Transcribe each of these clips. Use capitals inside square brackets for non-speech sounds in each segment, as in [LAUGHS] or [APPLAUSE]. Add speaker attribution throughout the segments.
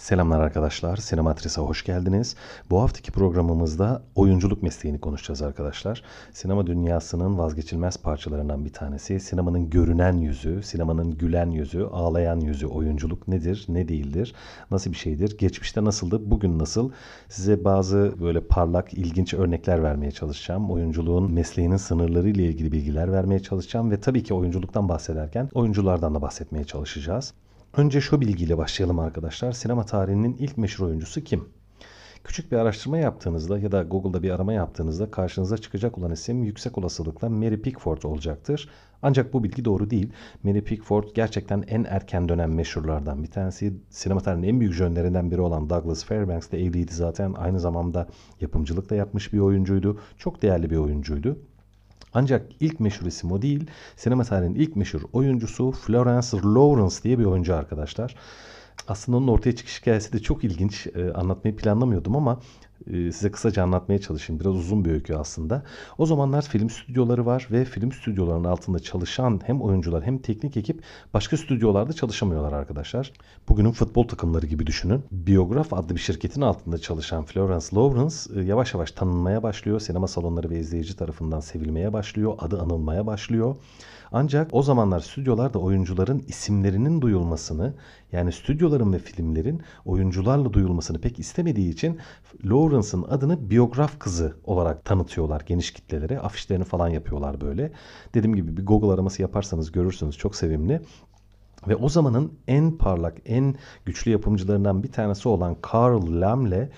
Speaker 1: Selamlar arkadaşlar, Sinematris'e hoş geldiniz. Bu haftaki programımızda oyunculuk mesleğini konuşacağız arkadaşlar. Sinema dünyasının vazgeçilmez parçalarından bir tanesi. Sinemanın görünen yüzü, sinemanın gülen yüzü, ağlayan yüzü. Oyunculuk nedir, ne değildir, nasıl bir şeydir, geçmişte nasıldı, bugün nasıl? Size bazı böyle parlak, ilginç örnekler vermeye çalışacağım. Oyunculuğun mesleğinin sınırları ile ilgili bilgiler vermeye çalışacağım ve tabii ki oyunculuktan bahsederken oyunculardan da bahsetmeye çalışacağız. Önce şu bilgiyle başlayalım arkadaşlar. Sinema tarihinin ilk meşhur oyuncusu kim? Küçük bir araştırma yaptığınızda ya da Google'da bir arama yaptığınızda karşınıza çıkacak olan isim yüksek olasılıkla Mary Pickford olacaktır. Ancak bu bilgi doğru değil. Mary Pickford gerçekten en erken dönem meşhurlardan bir tanesi. Sinema tarihinin en büyük jönlerinden biri olan Douglas Fairbanks ile evliydi zaten. Aynı zamanda yapımcılık da yapmış bir oyuncuydu. Çok değerli bir oyuncuydu. Ancak ilk meşhur isim o değil. Sinema tarihinin ilk meşhur oyuncusu Florence Lawrence diye bir oyuncu arkadaşlar. Aslında onun ortaya çıkış hikayesi de çok ilginç. E, anlatmayı planlamıyordum ama size kısaca anlatmaya çalışayım. Biraz uzun bir öykü aslında. O zamanlar film stüdyoları var ve film stüdyolarının altında çalışan hem oyuncular hem teknik ekip başka stüdyolarda çalışamıyorlar arkadaşlar. Bugünün futbol takımları gibi düşünün. Biograf adlı bir şirketin altında çalışan Florence Lawrence e, yavaş yavaş tanınmaya başlıyor. Sinema salonları ve izleyici tarafından sevilmeye başlıyor. Adı anılmaya başlıyor. Ancak o zamanlar stüdyolarda oyuncuların isimlerinin duyulmasını yani stüdyoların ve filmlerin oyuncularla duyulmasını pek istemediği için Lawrence'ın adını biyograf kızı olarak tanıtıyorlar geniş kitlelere. Afişlerini falan yapıyorlar böyle. Dediğim gibi bir Google araması yaparsanız görürsünüz çok sevimli. Ve o zamanın en parlak, en güçlü yapımcılarından bir tanesi olan Carl Lam'le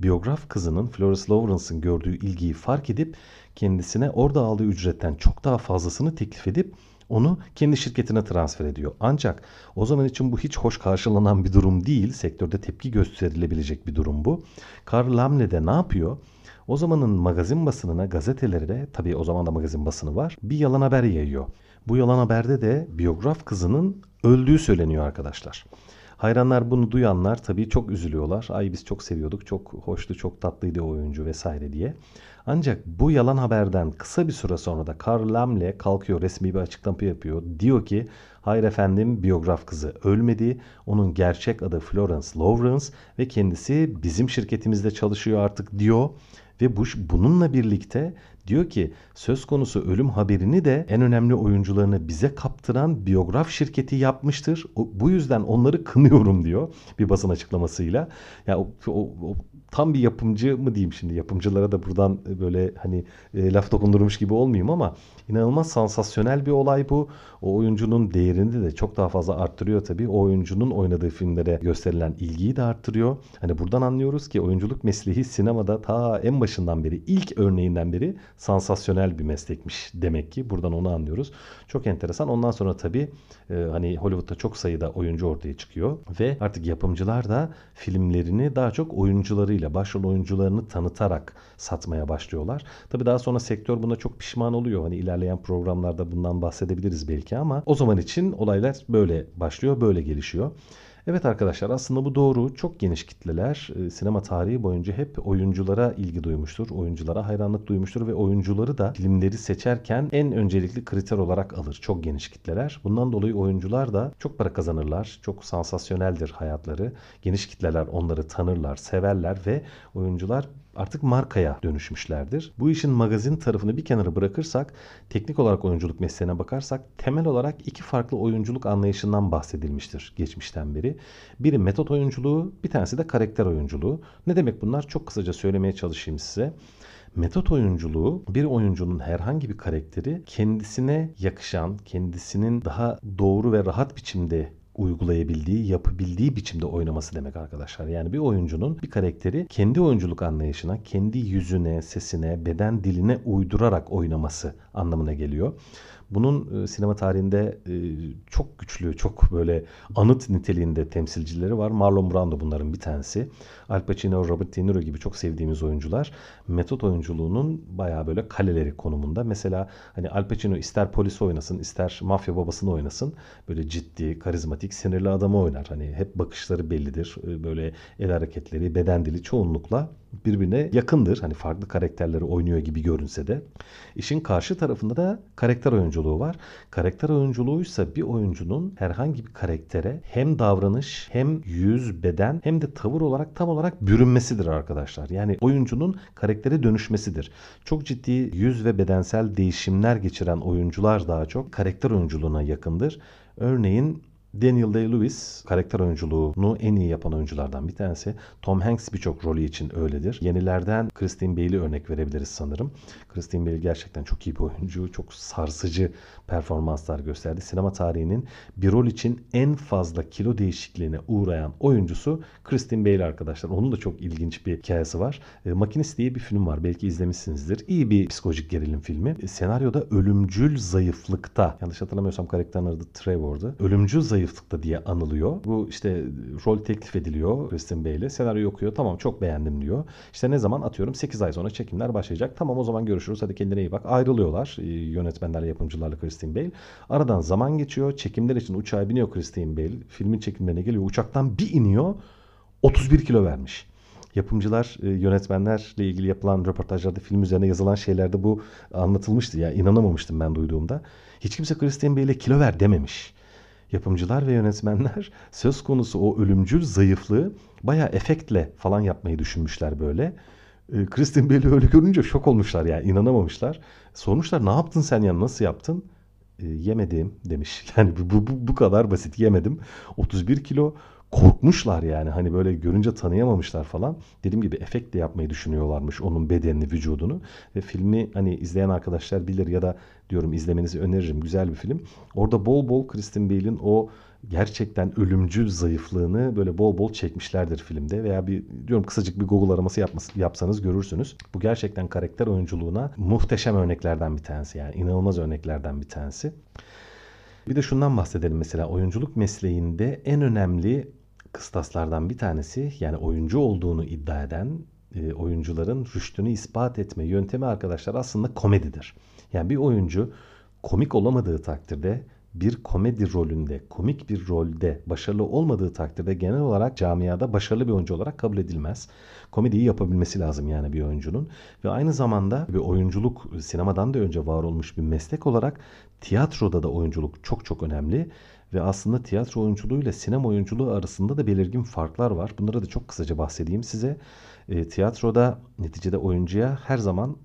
Speaker 1: biyograf kızının Florence Lawrence'ın gördüğü ilgiyi fark edip kendisine orada aldığı ücretten çok daha fazlasını teklif edip onu kendi şirketine transfer ediyor. Ancak o zaman için bu hiç hoş karşılanan bir durum değil. Sektörde tepki gösterilebilecek bir durum bu. Karl Lamle de ne yapıyor? O zamanın magazin basınına, gazetelere, tabii o zaman da magazin basını var, bir yalan haber yayıyor. Bu yalan haberde de biyograf kızının öldüğü söyleniyor arkadaşlar. Hayranlar bunu duyanlar tabii çok üzülüyorlar. Ay biz çok seviyorduk, çok hoştu, çok tatlıydı o oyuncu vesaire diye. Ancak bu yalan haberden kısa bir süre sonra da Karl Lamle kalkıyor resmi bir açıklama yapıyor. Diyor ki hayır efendim biyograf kızı ölmedi. Onun gerçek adı Florence Lawrence ve kendisi bizim şirketimizde çalışıyor artık diyor. Ve bu, bununla birlikte diyor ki söz konusu ölüm haberini de en önemli oyuncularını bize kaptıran biyograf şirketi yapmıştır. O, bu yüzden onları kınıyorum diyor bir basın açıklamasıyla. Ya o, o, o tam bir yapımcı mı diyeyim şimdi yapımcılara da buradan böyle hani e, laf dokundurmuş gibi olmayayım ama inanılmaz sansasyonel bir olay bu. O oyuncunun değerini de çok daha fazla arttırıyor tabii. O oyuncunun oynadığı filmlere gösterilen ilgiyi de arttırıyor. Hani buradan anlıyoruz ki oyunculuk mesleği sinemada ta en başından beri ilk örneğinden beri sansasyonel bir meslekmiş demek ki. Buradan onu anlıyoruz. Çok enteresan. Ondan sonra tabii e, hani Hollywood'da çok sayıda oyuncu ortaya çıkıyor ve artık yapımcılar da filmlerini daha çok oyuncularıyla, başrol oyuncularını tanıtarak satmaya başlıyorlar. Tabii daha sonra sektör buna çok pişman oluyor. Hani ilerleyen programlarda bundan bahsedebiliriz belki ama o zaman için olaylar böyle başlıyor, böyle gelişiyor. Evet arkadaşlar aslında bu doğru. Çok geniş kitleler e, sinema tarihi boyunca hep oyunculara ilgi duymuştur. Oyunculara hayranlık duymuştur ve oyuncuları da filmleri seçerken en öncelikli kriter olarak alır. Çok geniş kitleler. Bundan dolayı oyuncular da çok para kazanırlar. Çok sansasyoneldir hayatları. Geniş kitleler onları tanırlar, severler ve oyuncular artık markaya dönüşmüşlerdir. Bu işin magazin tarafını bir kenara bırakırsak, teknik olarak oyunculuk mesleğine bakarsak temel olarak iki farklı oyunculuk anlayışından bahsedilmiştir geçmişten beri. Biri metot oyunculuğu, bir tanesi de karakter oyunculuğu. Ne demek bunlar? Çok kısaca söylemeye çalışayım size. Metot oyunculuğu bir oyuncunun herhangi bir karakteri kendisine yakışan, kendisinin daha doğru ve rahat biçimde uygulayabildiği, yapabildiği biçimde oynaması demek arkadaşlar. Yani bir oyuncunun bir karakteri kendi oyunculuk anlayışına, kendi yüzüne, sesine, beden diline uydurarak oynaması anlamına geliyor. Bunun e, sinema tarihinde e, çok güçlü, çok böyle anıt niteliğinde temsilcileri var. Marlon Brando bunların bir tanesi. Al Pacino, Robert De Niro gibi çok sevdiğimiz oyuncular metot oyunculuğunun bayağı böyle kaleleri konumunda. Mesela hani Al Pacino ister polis oynasın, ister mafya babasını oynasın. Böyle ciddi, karizmatik, sinirli adamı oynar. Hani hep bakışları bellidir. E, böyle el hareketleri, beden dili çoğunlukla birbirine yakındır. Hani farklı karakterleri oynuyor gibi görünse de. İşin karşı tarafında da karakter oyunculuğu var. Karakter oyunculuğuysa bir oyuncunun herhangi bir karaktere hem davranış hem yüz, beden hem de tavır olarak tam olarak bürünmesidir arkadaşlar. Yani oyuncunun karaktere dönüşmesidir. Çok ciddi yüz ve bedensel değişimler geçiren oyuncular daha çok karakter oyunculuğuna yakındır. Örneğin Daniel Day-Lewis karakter oyunculuğunu en iyi yapan oyunculardan bir tanesi. Tom Hanks birçok rolü için öyledir. Yenilerden Christine Bale'i örnek verebiliriz sanırım. Christine Bale gerçekten çok iyi bir oyuncu. Çok sarsıcı performanslar gösterdi. Sinema tarihinin bir rol için en fazla kilo değişikliğine uğrayan oyuncusu Christine Bale arkadaşlar. Onun da çok ilginç bir hikayesi var. E, Makinist diye bir film var. Belki izlemişsinizdir. İyi bir psikolojik gerilim filmi. E, senaryoda ölümcül zayıflıkta, yanlış hatırlamıyorsam karakterin adı Trevor'dı. Ölümcül zayıflıkta diye anılıyor. Bu işte rol teklif ediliyor Christine Bale'e. Senaryo okuyor. Tamam çok beğendim diyor. İşte ne zaman atıyorum 8 ay sonra çekimler başlayacak. Tamam o zaman görüşürüz. Hadi kendine iyi bak. Ayrılıyorlar. E, yönetmenlerle yapımcılarla Christine Bale. Aradan zaman geçiyor. Çekimler için uçağa biniyor Christine Bale. Filmin çekimlerine geliyor. Uçaktan bir iniyor. 31 kilo vermiş. Yapımcılar, e, yönetmenlerle ilgili yapılan röportajlarda, film üzerine yazılan şeylerde bu anlatılmıştı. Ya yani inanamamıştım ben duyduğumda. Hiç kimse Christine Bale'e kilo ver dememiş. Yapımcılar ve yönetmenler [LAUGHS] söz konusu o ölümcül zayıflığı bayağı efektle falan yapmayı düşünmüşler böyle. E, Christine Bale'i öyle görünce şok olmuşlar yani inanamamışlar. Sormuşlar ne yaptın sen ya nasıl yaptın? e, yemedim demiş. [LAUGHS] Yani bu, bu, bu kadar basit yemedim. 31 kilo korkmuşlar yani hani böyle görünce tanıyamamışlar falan. Dediğim gibi efekt de yapmayı düşünüyorlarmış onun bedenini, vücudunu. Ve filmi hani izleyen arkadaşlar bilir ya da diyorum izlemenizi öneririm. Güzel bir film. Orada bol bol Kristen Bale'in o gerçekten ölümcül zayıflığını böyle bol bol çekmişlerdir filmde veya bir diyorum kısacık bir Google araması yapması, yapsanız görürsünüz. Bu gerçekten karakter oyunculuğuna muhteşem örneklerden bir tanesi yani inanılmaz örneklerden bir tanesi. Bir de şundan bahsedelim mesela oyunculuk mesleğinde en önemli kıstaslardan bir tanesi yani oyuncu olduğunu iddia eden e, oyuncuların rüştünü ispat etme yöntemi arkadaşlar aslında komedidir. Yani bir oyuncu komik olamadığı takdirde bir komedi rolünde, komik bir rolde başarılı olmadığı takdirde genel olarak camiada başarılı bir oyuncu olarak kabul edilmez. Komediyi yapabilmesi lazım yani bir oyuncunun. Ve aynı zamanda bir oyunculuk sinemadan da önce var olmuş bir meslek olarak tiyatroda da oyunculuk çok çok önemli. Ve aslında tiyatro oyunculuğu ile sinema oyunculuğu arasında da belirgin farklar var. Bunlara da çok kısaca bahsedeyim size. E, tiyatroda neticede oyuncuya her zaman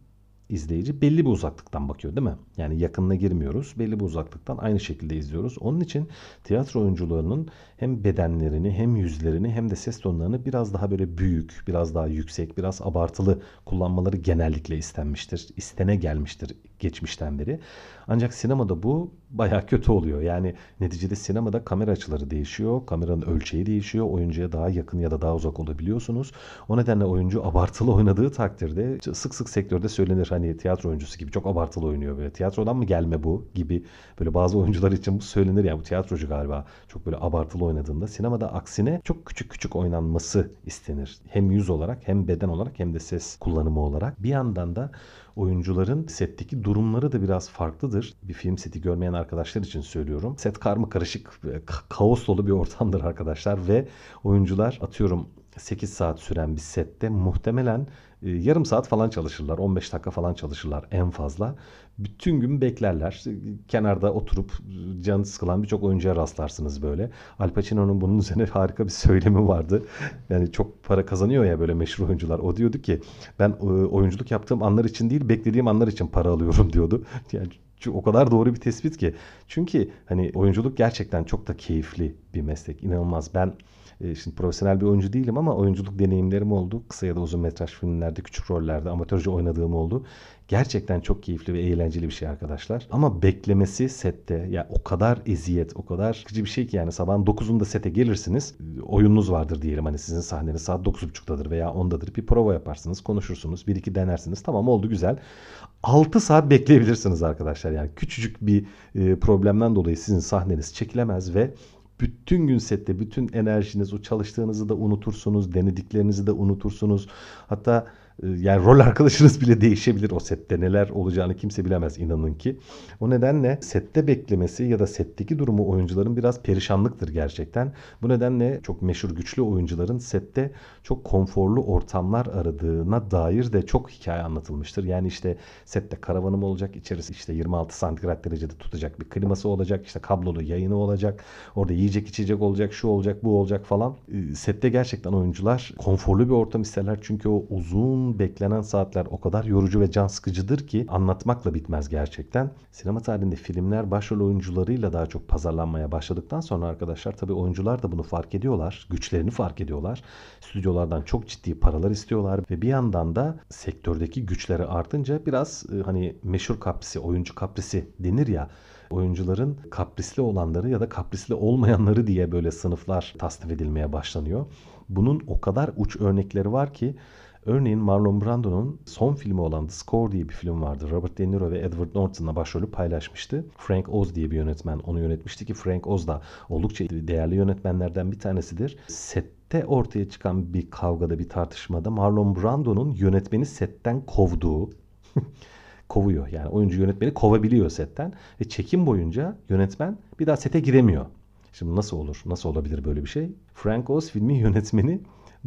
Speaker 1: izleyici belli bir uzaklıktan bakıyor değil mi? Yani yakınına girmiyoruz. Belli bir uzaklıktan aynı şekilde izliyoruz. Onun için tiyatro oyuncularının hem bedenlerini hem yüzlerini hem de ses tonlarını biraz daha böyle büyük, biraz daha yüksek, biraz abartılı kullanmaları genellikle istenmiştir. İstene gelmiştir geçmişten beri. Ancak sinemada bu baya kötü oluyor. Yani neticede sinemada kamera açıları değişiyor. Kameranın ölçeği değişiyor. Oyuncuya daha yakın ya da daha uzak olabiliyorsunuz. O nedenle oyuncu abartılı oynadığı takdirde sık sık sektörde söylenir. Hani tiyatro oyuncusu gibi çok abartılı oynuyor böyle. Tiyatrodan mı gelme bu gibi böyle bazı oyuncular için bu söylenir. Yani bu tiyatrocu galiba çok böyle abartılı oynadığında. Sinemada aksine çok küçük küçük oynanması istenir. Hem yüz olarak hem beden olarak hem de ses kullanımı olarak. Bir yandan da oyuncuların setteki durumları da biraz farklıdır. Bir film seti görmeyen arkadaşlar için söylüyorum. Set karma karışık, kaos dolu bir ortamdır arkadaşlar ve oyuncular atıyorum 8 saat süren bir sette muhtemelen e, yarım saat falan çalışırlar. 15 dakika falan çalışırlar en fazla. Bütün gün beklerler. Kenarda oturup canı sıkılan birçok oyuncuya rastlarsınız böyle. Al Pacino'nun bunun üzerine harika bir söylemi vardı. Yani çok para kazanıyor ya böyle meşhur oyuncular. O diyordu ki ben e, oyunculuk yaptığım anlar için değil beklediğim anlar için para alıyorum [LAUGHS] diyordu. Yani o kadar doğru bir tespit ki. Çünkü hani oyunculuk gerçekten çok da keyifli bir meslek. İnanılmaz. Ben e, şimdi profesyonel bir oyuncu değilim ama oyunculuk deneyimlerim oldu. Kısa ya da uzun metraj filmlerde, küçük rollerde amatörce oynadığım oldu. Gerçekten çok keyifli ve eğlenceli bir şey arkadaşlar. Ama beklemesi sette ya o kadar eziyet, o kadar sıkıcı bir şey ki yani sabahın 9'unda sete gelirsiniz. Oyununuz vardır diyelim hani sizin sahneniz saat 9.30'dadır veya 10'dadır. Bir prova yaparsınız, konuşursunuz, bir iki denersiniz. Tamam oldu güzel. 6 saat bekleyebilirsiniz arkadaşlar. Yani küçücük bir e, problemden dolayı sizin sahneniz çekilemez ve bütün gün sette bütün enerjiniz o çalıştığınızı da unutursunuz. Denediklerinizi de unutursunuz. Hatta yani rol arkadaşınız bile değişebilir. O sette neler olacağını kimse bilemez inanın ki. O nedenle sette beklemesi ya da setteki durumu oyuncuların biraz perişanlıktır gerçekten. Bu nedenle çok meşhur güçlü oyuncuların sette çok konforlu ortamlar aradığına dair de çok hikaye anlatılmıştır. Yani işte sette karavanım olacak, içerisi işte 26 santigrat derecede tutacak bir kliması olacak, işte kablolu yayını olacak, orada yiyecek içecek olacak, şu olacak, bu olacak falan. Ee, sette gerçekten oyuncular konforlu bir ortam isterler çünkü o uzun beklenen saatler o kadar yorucu ve can sıkıcıdır ki anlatmakla bitmez gerçekten. Sinema tarihinde filmler başrol oyuncularıyla daha çok pazarlanmaya başladıktan sonra arkadaşlar tabii oyuncular da bunu fark ediyorlar. Güçlerini fark ediyorlar. Stüdyolardan çok ciddi paralar istiyorlar ve bir yandan da sektördeki güçleri artınca biraz e, hani meşhur kaprisi, oyuncu kaprisi denir ya oyuncuların kaprisli olanları ya da kaprisli olmayanları diye böyle sınıflar tasnif edilmeye başlanıyor. Bunun o kadar uç örnekleri var ki Örneğin Marlon Brando'nun son filmi olan The Score diye bir film vardı. Robert De Niro ve Edward Norton'la başrolü paylaşmıştı. Frank Oz diye bir yönetmen onu yönetmişti ki Frank Oz da oldukça değerli yönetmenlerden bir tanesidir. Sette ortaya çıkan bir kavgada bir tartışmada Marlon Brando'nun yönetmeni setten kovduğu [LAUGHS] kovuyor. Yani oyuncu yönetmeni kovabiliyor setten ve çekim boyunca yönetmen bir daha sete giremiyor. Şimdi nasıl olur? Nasıl olabilir böyle bir şey? Frank Oz filmin yönetmeni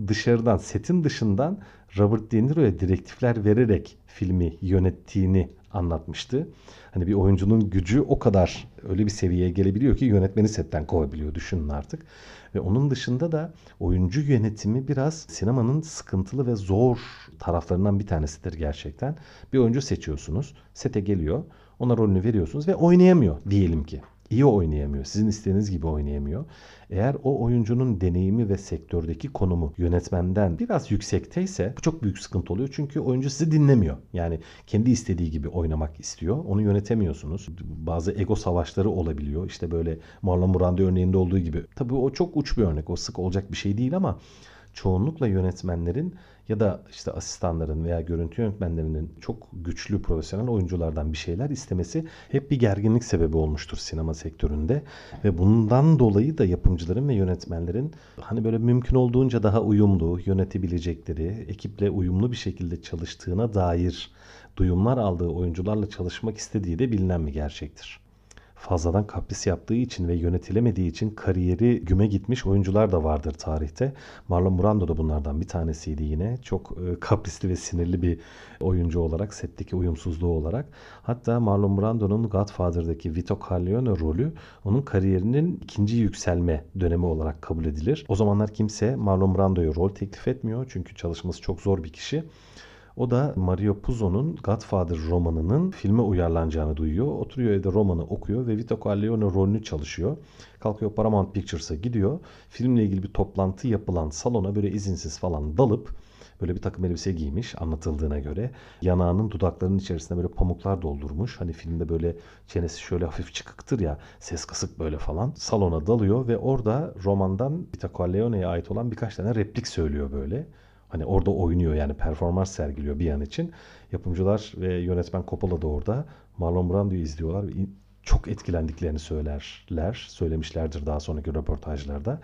Speaker 1: dışarıdan, setin dışından Robert De Niro'ya direktifler vererek filmi yönettiğini anlatmıştı. Hani bir oyuncunun gücü o kadar öyle bir seviyeye gelebiliyor ki yönetmeni setten kovabiliyor düşünün artık. Ve onun dışında da oyuncu yönetimi biraz sinemanın sıkıntılı ve zor taraflarından bir tanesidir gerçekten. Bir oyuncu seçiyorsunuz, sete geliyor, ona rolünü veriyorsunuz ve oynayamıyor diyelim ki iyi oynayamıyor. Sizin istediğiniz gibi oynayamıyor. Eğer o oyuncunun deneyimi ve sektördeki konumu yönetmenden biraz yüksekteyse bu çok büyük sıkıntı oluyor. Çünkü oyuncu sizi dinlemiyor. Yani kendi istediği gibi oynamak istiyor. Onu yönetemiyorsunuz. Bazı ego savaşları olabiliyor. İşte böyle Marlon Brando örneğinde olduğu gibi. Tabii o çok uç bir örnek. O sık olacak bir şey değil ama çoğunlukla yönetmenlerin ya da işte asistanların veya görüntü yönetmenlerinin çok güçlü profesyonel oyunculardan bir şeyler istemesi hep bir gerginlik sebebi olmuştur sinema sektöründe. Ve bundan dolayı da yapımcıların ve yönetmenlerin hani böyle mümkün olduğunca daha uyumlu yönetebilecekleri, ekiple uyumlu bir şekilde çalıştığına dair duyumlar aldığı oyuncularla çalışmak istediği de bilinen bir gerçektir fazladan kapris yaptığı için ve yönetilemediği için kariyeri güme gitmiş oyuncular da vardır tarihte. Marlon Brando da bunlardan bir tanesiydi yine. Çok e, kaprisli ve sinirli bir oyuncu olarak, setteki uyumsuzluğu olarak. Hatta Marlon Brando'nun Godfather'daki Vito Corleone rolü onun kariyerinin ikinci yükselme dönemi olarak kabul edilir. O zamanlar kimse Marlon Brando'ya rol teklif etmiyor çünkü çalışması çok zor bir kişi. O da Mario Puzo'nun Godfather romanının filme uyarlanacağını duyuyor. Oturuyor evde romanı okuyor ve Vito Corleone rolünü çalışıyor. Kalkıyor Paramount Pictures'a gidiyor. Filmle ilgili bir toplantı yapılan salona böyle izinsiz falan dalıp böyle bir takım elbise giymiş anlatıldığına göre. Yanağının dudaklarının içerisinde böyle pamuklar doldurmuş. Hani filmde böyle çenesi şöyle hafif çıkıktır ya ses kısık böyle falan. Salona dalıyor ve orada romandan Vito Corleone'ye ait olan birkaç tane replik söylüyor böyle. Hani orada oynuyor yani performans sergiliyor bir an için. Yapımcılar ve yönetmen Coppola da orada Marlon Brando'yu izliyorlar. Çok etkilendiklerini söylerler. Söylemişlerdir daha sonraki röportajlarda.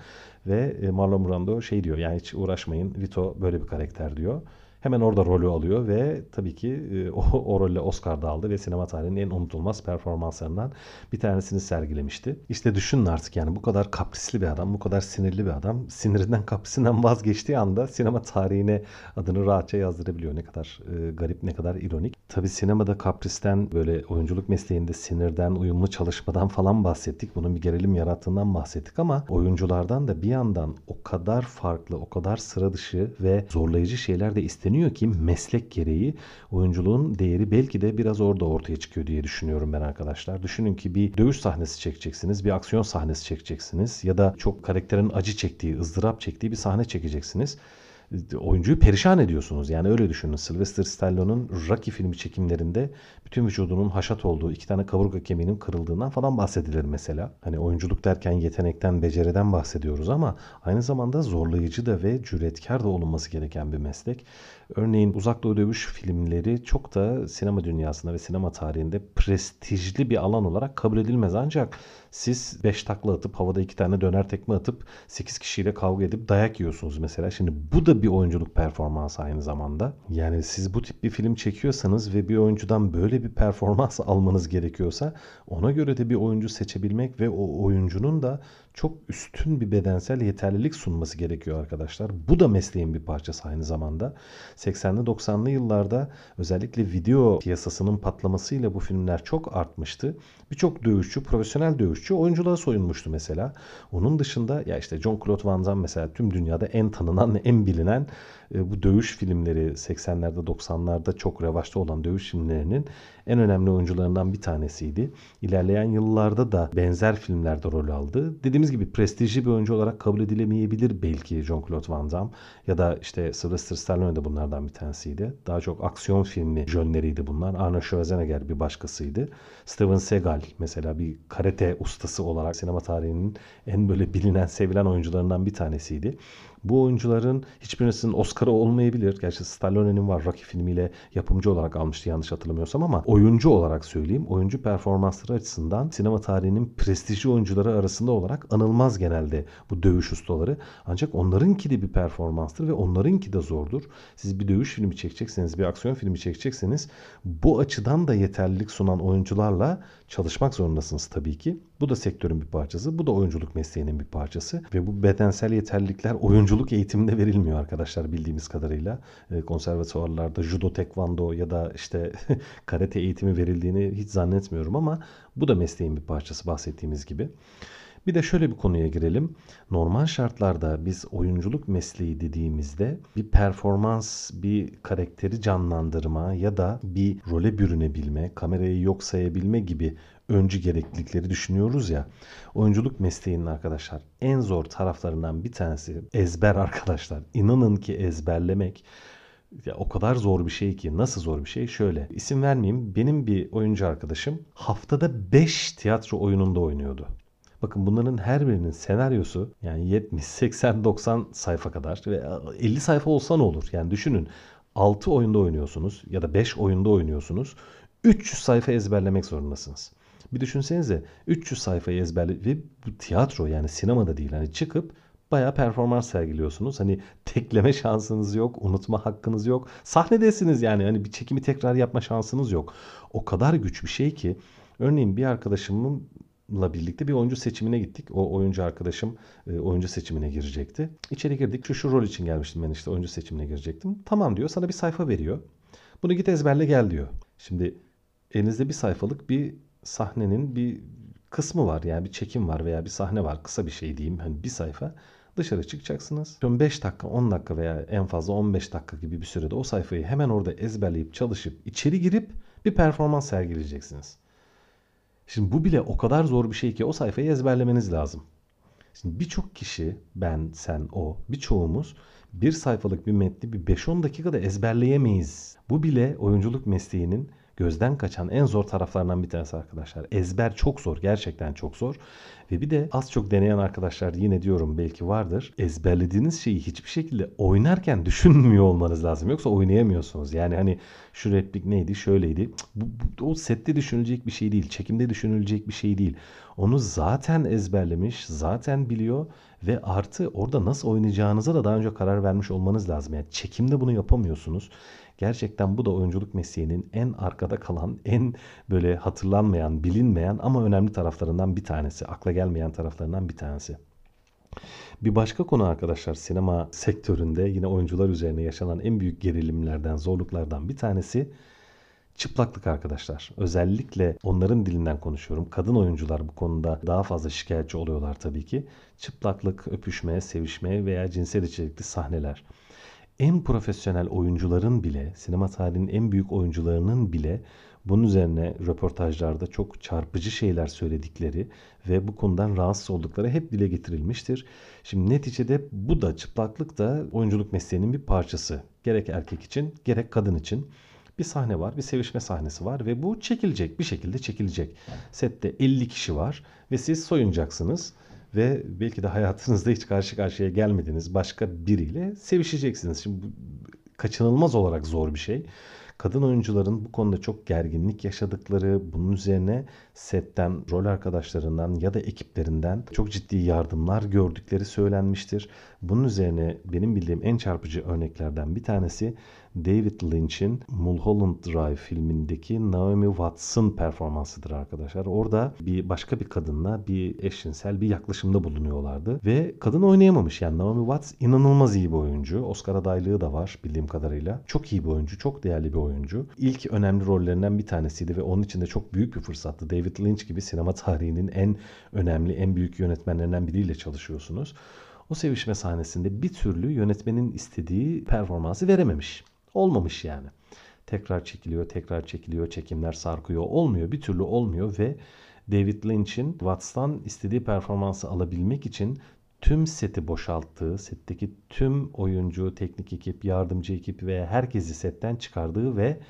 Speaker 1: Ve e, Marlon Brando şey diyor yani hiç uğraşmayın Vito böyle bir karakter diyor. Hemen orada rolü alıyor ve tabii ki e, [LAUGHS] o, o rolle Oscar da aldı ve sinema tarihinin en unutulmaz performanslarından bir tanesini sergilemişti. İşte düşünün artık yani bu kadar kaprisli bir adam, bu kadar sinirli bir adam sinirinden [LAUGHS] kaprisinden vazgeçtiği anda sinema tarihine adını rahatça yazdırabiliyor. Ne kadar e, garip, ne kadar ironik. Tabii sinemada kapristen böyle oyunculuk mesleğinde sinirden, uyumlu çalışmadan falan bahsettik. Bunun bir gerilim yarattığından bahsettik ama oyunculardan da bir yandan o kadar farklı, o kadar sıra dışı ve zorlayıcı şeyler de isteniyor deniyor ki meslek gereği oyunculuğun değeri belki de biraz orada ortaya çıkıyor diye düşünüyorum ben arkadaşlar. Düşünün ki bir dövüş sahnesi çekeceksiniz, bir aksiyon sahnesi çekeceksiniz ya da çok karakterin acı çektiği, ızdırap çektiği bir sahne çekeceksiniz oyuncuyu perişan ediyorsunuz. Yani öyle düşünün. Sylvester Stallone'un Rocky filmi çekimlerinde bütün vücudunun haşat olduğu, iki tane kaburga kemiğinin kırıldığından falan bahsedilir mesela. Hani oyunculuk derken yetenekten, beceriden bahsediyoruz ama aynı zamanda zorlayıcı da ve cüretkar da olunması gereken bir meslek. Örneğin Uzak Doğu Dövüş filmleri çok da sinema dünyasında ve sinema tarihinde prestijli bir alan olarak kabul edilmez. Ancak siz 5 takla atıp havada 2 tane döner tekme atıp 8 kişiyle kavga edip dayak yiyorsunuz mesela. Şimdi bu da bir oyunculuk performansı aynı zamanda. Yani siz bu tip bir film çekiyorsanız ve bir oyuncudan böyle bir performans [LAUGHS] almanız gerekiyorsa ona göre de bir oyuncu seçebilmek ve o oyuncunun da çok üstün bir bedensel yeterlilik sunması gerekiyor arkadaşlar. Bu da mesleğin bir parçası aynı zamanda. 80'li 90'lı yıllarda özellikle video piyasasının patlamasıyla bu filmler çok artmıştı. Birçok dövüşçü, profesyonel dövüşçü oyunculuğa soyunmuştu mesela. Onun dışında ya işte John Claude Van Damme mesela tüm dünyada en tanınan, en bilinen bu dövüş filmleri 80'lerde 90'larda çok revaçta olan dövüş filmlerinin en önemli oyuncularından bir tanesiydi. İlerleyen yıllarda da benzer filmlerde rol aldı. Dediğimiz gibi prestijli bir oyuncu olarak kabul edilemeyebilir belki Jean-Claude Van Damme ya da işte Sylvester Stallone de bunlardan bir tanesiydi. Daha çok aksiyon filmi jönleriydi bunlar. Arnold Schwarzenegger bir başkasıydı. Steven Seagal mesela bir karate ustası olarak sinema tarihinin en böyle bilinen, sevilen oyuncularından bir tanesiydi. Bu oyuncuların hiçbirisinin Oscar'ı olmayabilir. Gerçi Stallone'nin var Rocky filmiyle yapımcı olarak almıştı yanlış hatırlamıyorsam ama oyuncu olarak söyleyeyim. Oyuncu performansları açısından sinema tarihinin prestijli oyuncuları arasında olarak anılmaz genelde bu dövüş ustaları. Ancak onlarınki de bir performanstır ve onlarınki de zordur. Siz bir dövüş filmi çekecekseniz, bir aksiyon filmi çekecekseniz bu açıdan da yeterlilik sunan oyuncularla çalışmak zorundasınız tabii ki. Bu da sektörün bir parçası. Bu da oyunculuk mesleğinin bir parçası. Ve bu bedensel yeterlilikler oyunculuk eğitiminde verilmiyor arkadaşlar bildiğimiz kadarıyla. E, konservatuvarlarda judo, tekvando ya da işte [LAUGHS] karate eğitimi verildiğini hiç zannetmiyorum ama bu da mesleğin bir parçası bahsettiğimiz gibi. Bir de şöyle bir konuya girelim. Normal şartlarda biz oyunculuk mesleği dediğimizde bir performans, bir karakteri canlandırma ya da bir role bürünebilme, kamerayı yok sayabilme gibi öncü gereklilikleri düşünüyoruz ya. Oyunculuk mesleğinin arkadaşlar en zor taraflarından bir tanesi ezber arkadaşlar. İnanın ki ezberlemek ya o kadar zor bir şey ki nasıl zor bir şey şöyle isim vermeyeyim benim bir oyuncu arkadaşım haftada 5 tiyatro oyununda oynuyordu. Bakın bunların her birinin senaryosu yani 70, 80, 90 sayfa kadar ve 50 sayfa olsa ne olur? Yani düşünün 6 oyunda oynuyorsunuz ya da 5 oyunda oynuyorsunuz. 300 sayfa ezberlemek zorundasınız. Bir düşünsenize 300 sayfayı ezberle ve bu tiyatro yani sinemada değil hani çıkıp bayağı performans sergiliyorsunuz. Hani tekleme [LAUGHS] şansınız yok, unutma hakkınız yok. Sahnedesiniz yani hani bir çekimi tekrar yapma şansınız yok. O kadar güç bir şey ki örneğin bir arkadaşımın birlikte bir oyuncu seçimine gittik. O oyuncu arkadaşım e, oyuncu seçimine girecekti. İçeri girdik. Şu şu rol için gelmiştim ben işte oyuncu seçimine girecektim. Tamam diyor. Sana bir sayfa veriyor. Bunu git ezberle gel diyor. Şimdi elinizde bir sayfalık bir sahnenin bir kısmı var. Yani bir çekim var veya bir sahne var. Kısa bir şey diyeyim. Hani bir sayfa. Dışarı çıkacaksınız. 5 dakika, 10 dakika veya en fazla 15 dakika gibi bir sürede o sayfayı hemen orada ezberleyip çalışıp içeri girip bir performans sergileyeceksiniz. Şimdi bu bile o kadar zor bir şey ki o sayfayı ezberlemeniz lazım. Şimdi birçok kişi, ben, sen, o, birçoğumuz bir sayfalık bir metni bir 5-10 dakikada ezberleyemeyiz. Bu bile oyunculuk mesleğinin gözden kaçan en zor taraflarından bir tanesi arkadaşlar. Ezber çok zor. Gerçekten çok zor. Ve bir de az çok deneyen arkadaşlar yine diyorum belki vardır. Ezberlediğiniz şeyi hiçbir şekilde oynarken [LAUGHS] düşünmüyor olmanız lazım. Yoksa oynayamıyorsunuz. Yani hani şu replik neydi şöyleydi. Bu, bu, o sette düşünülecek bir şey değil. Çekimde düşünülecek bir şey değil. Onu zaten ezberlemiş, zaten biliyor ve artı orada nasıl oynayacağınıza da daha önce karar vermiş olmanız lazım. Yani çekimde bunu yapamıyorsunuz. Gerçekten bu da oyunculuk mesleğinin en arkada kalan, en böyle hatırlanmayan, bilinmeyen ama önemli taraflarından bir tanesi. Akla gelmeyen taraflarından bir tanesi. Bir başka konu arkadaşlar sinema sektöründe yine oyuncular üzerine yaşanan en büyük gerilimlerden, zorluklardan bir tanesi çıplaklık arkadaşlar. Özellikle onların dilinden konuşuyorum. Kadın oyuncular bu konuda daha fazla şikayetçi oluyorlar tabii ki. Çıplaklık, öpüşme, sevişme veya cinsel içerikli sahneler en profesyonel oyuncuların bile, sinema tarihinin en büyük oyuncularının bile bunun üzerine röportajlarda çok çarpıcı şeyler söyledikleri ve bu konudan rahatsız oldukları hep dile getirilmiştir. Şimdi neticede bu da çıplaklık da oyunculuk mesleğinin bir parçası. Gerek erkek için gerek kadın için. Bir sahne var, bir sevişme sahnesi var ve bu çekilecek, bir şekilde çekilecek. Sette 50 kişi var ve siz soyunacaksınız ve belki de hayatınızda hiç karşı karşıya gelmediğiniz başka biriyle sevişeceksiniz. Şimdi bu kaçınılmaz olarak zor bir şey. kadın oyuncuların bu konuda çok gerginlik yaşadıkları, bunun üzerine setten, rol arkadaşlarından ya da ekiplerinden çok ciddi yardımlar gördükleri söylenmiştir. Bunun üzerine benim bildiğim en çarpıcı örneklerden bir tanesi David Lynch'in Mulholland Drive filmindeki Naomi Watts'ın performansıdır arkadaşlar. Orada bir başka bir kadınla bir eşcinsel bir yaklaşımda bulunuyorlardı ve kadın oynayamamış. Yani Naomi Watts inanılmaz iyi bir oyuncu. Oscar adaylığı da var bildiğim kadarıyla. Çok iyi bir oyuncu, çok değerli bir oyuncu. İlk önemli rollerinden bir tanesiydi ve onun için de çok büyük bir fırsattı. David Lynch gibi sinema tarihinin en önemli, en büyük yönetmenlerinden biriyle çalışıyorsunuz. O sevişme sahnesinde bir türlü yönetmenin istediği performansı verememiş. Olmamış yani. Tekrar çekiliyor, tekrar çekiliyor, çekimler sarkıyor. Olmuyor, bir türlü olmuyor ve David Lynch'in Watts'tan istediği performansı alabilmek için tüm seti boşalttığı, setteki tüm oyuncu, teknik ekip, yardımcı ekip ve herkesi setten çıkardığı ve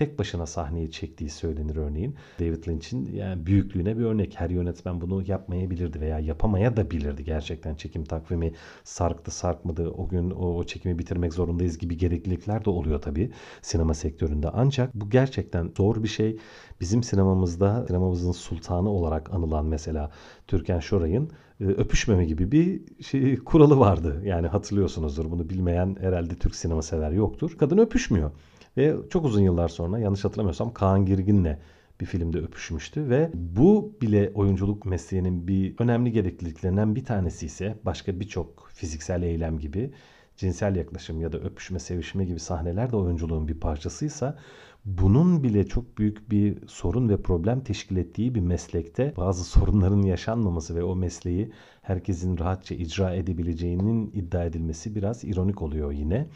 Speaker 1: tek başına sahneye çektiği söylenir örneğin. David Lynch'in yani büyüklüğüne bir örnek. Her yönetmen bunu yapmayabilirdi veya yapamaya da bilirdi. Gerçekten çekim takvimi sarktı sarkmadı. O gün o, o çekimi bitirmek zorundayız gibi gereklilikler de oluyor tabii sinema sektöründe. Ancak bu gerçekten zor bir şey. Bizim sinemamızda sinemamızın sultanı olarak anılan mesela Türkan Şoray'ın e, öpüşmeme gibi bir şey, kuralı vardı. Yani hatırlıyorsunuzdur bunu bilmeyen herhalde Türk sinema sever yoktur. Kadın öpüşmüyor. Ve çok uzun yıllar sonra yanlış hatırlamıyorsam Kaan Girgin'le bir filmde öpüşmüştü ve bu bile oyunculuk mesleğinin bir önemli gerekliliklerinden bir tanesi ise başka birçok fiziksel eylem gibi cinsel yaklaşım ya da öpüşme, sevişme gibi sahneler de oyunculuğun bir parçasıysa bunun bile çok büyük bir sorun ve problem teşkil ettiği bir meslekte bazı sorunların yaşanmaması ve o mesleği herkesin rahatça icra edebileceğinin iddia edilmesi biraz ironik oluyor yine.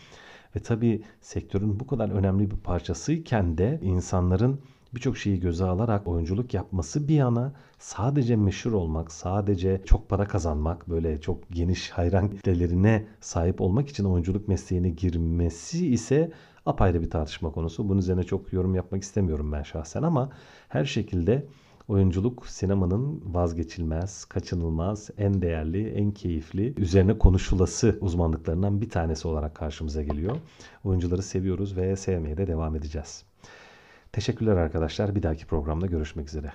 Speaker 1: Ve tabii sektörün bu kadar önemli bir parçasıyken de insanların birçok şeyi göze alarak oyunculuk yapması bir yana sadece meşhur olmak, sadece çok para kazanmak, böyle çok geniş hayran kitlelerine sahip olmak için oyunculuk mesleğine girmesi ise apayrı bir tartışma konusu. Bunun üzerine çok yorum yapmak istemiyorum ben şahsen ama her şekilde Oyunculuk sinemanın vazgeçilmez, kaçınılmaz, en değerli, en keyifli, üzerine konuşulası uzmanlıklarından bir tanesi olarak karşımıza geliyor. Oyuncuları seviyoruz ve sevmeye de devam edeceğiz. Teşekkürler arkadaşlar. Bir dahaki programda görüşmek üzere.